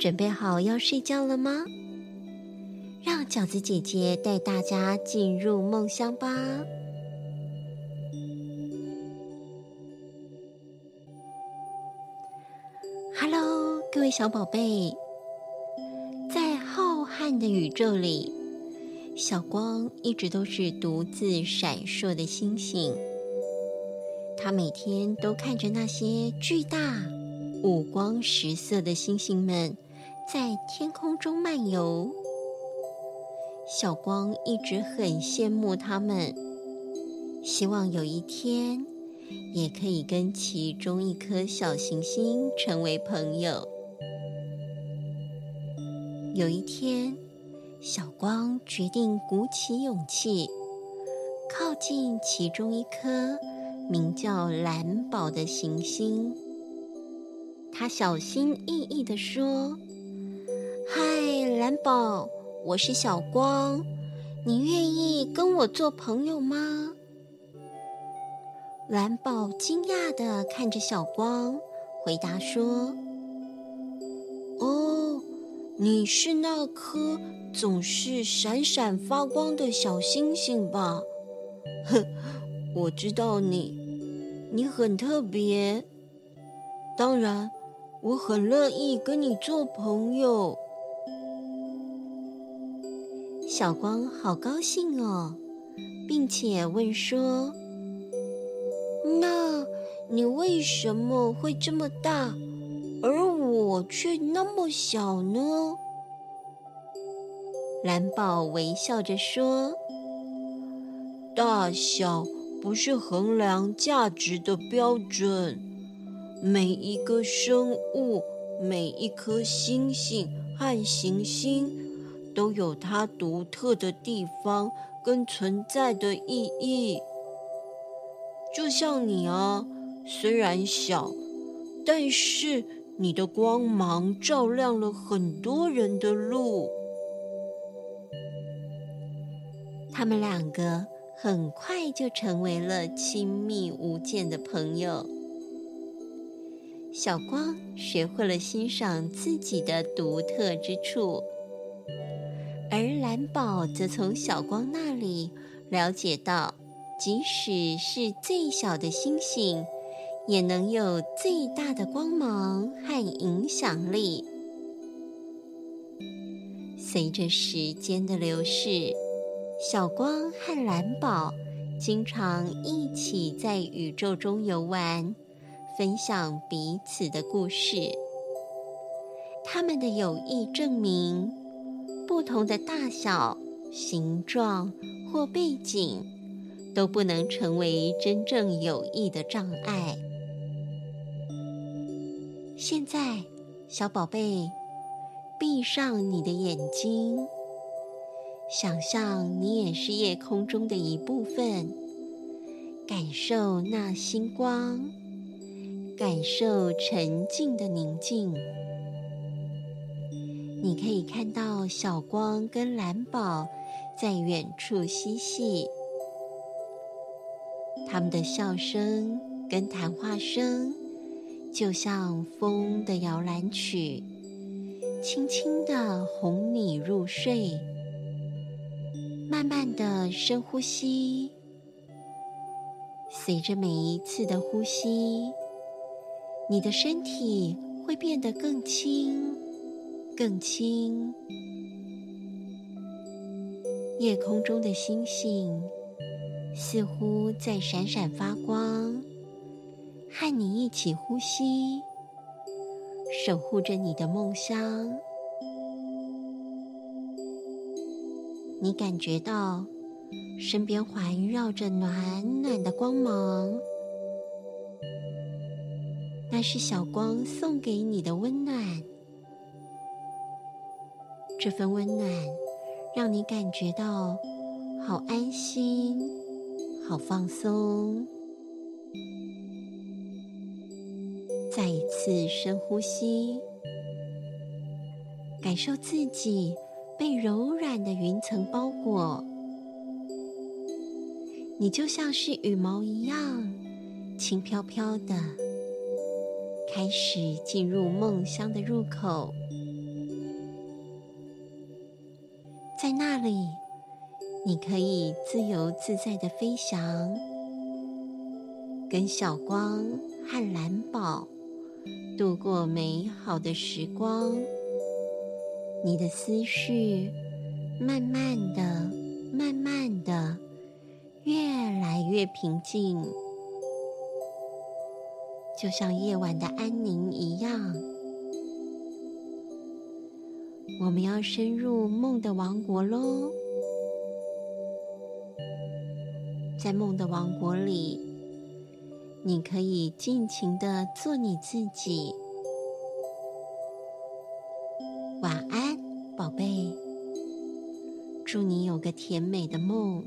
准备好要睡觉了吗？让饺子姐姐带大家进入梦乡吧。Hello，各位小宝贝，在浩瀚的宇宙里，小光一直都是独自闪烁的星星。它每天都看着那些巨大、五光十色的星星们在天空中漫游。小光一直很羡慕他们，希望有一天也可以跟其中一颗小行星成为朋友。有一天，小光决定鼓起勇气，靠近其中一颗名叫蓝宝的行星。他小心翼翼地说：“，蓝宝。”我是小光，你愿意跟我做朋友吗？蓝宝惊讶地看着小光，回答说：“哦，你是那颗总是闪闪发光的小星星吧？哼，我知道你，你很特别。当然，我很乐意跟你做朋友。”小光好高兴哦，并且问说：“那你为什么会这么大，而我却那么小呢？”蓝宝微笑着说：“大小不是衡量价值的标准，每一个生物，每一颗星星和行星。”都有它独特的地方跟存在的意义。就像你啊，虽然小，但是你的光芒照亮了很多人的路。他们两个很快就成为了亲密无间的朋友。小光学会了欣赏自己的独特之处。而蓝宝则从小光那里了解到，即使是最小的星星，也能有最大的光芒和影响力。随着时间的流逝，小光和蓝宝经常一起在宇宙中游玩，分享彼此的故事。他们的友谊证明，不同的大小、形状或背景，都不能成为真正友谊的障碍。现在，小宝贝，闭上你的眼睛，想象你也是夜空中的一部分，感受那星光，感受沉静的宁静。你可以看到小光跟蓝宝在远处嬉戏，他们的笑声跟谈话声就像风的摇篮曲，轻轻的哄你入睡。慢慢的深呼吸，随着每一次的呼吸，你的身体会变得更轻。更轻，夜空中的星星似乎在闪闪发光，和你一起呼吸，守护着你的梦乡。你感觉到身边环绕着暖暖的光芒，那是小光送给你的温暖。这份温暖，让你感觉到好安心、好放松。再一次深呼吸，感受自己被柔软的云层包裹，你就像是羽毛一样轻飘飘的，开始进入梦乡的入口。在那里，你可以自由自在的飞翔，跟小光和蓝宝度过美好的时光。你的思绪慢慢的、慢慢的越来越平静，就像夜晚的安宁一样。我们要深入梦的王国喽！在梦的王国里，你可以尽情的做你自己。晚安，宝贝。祝你有个甜美的梦。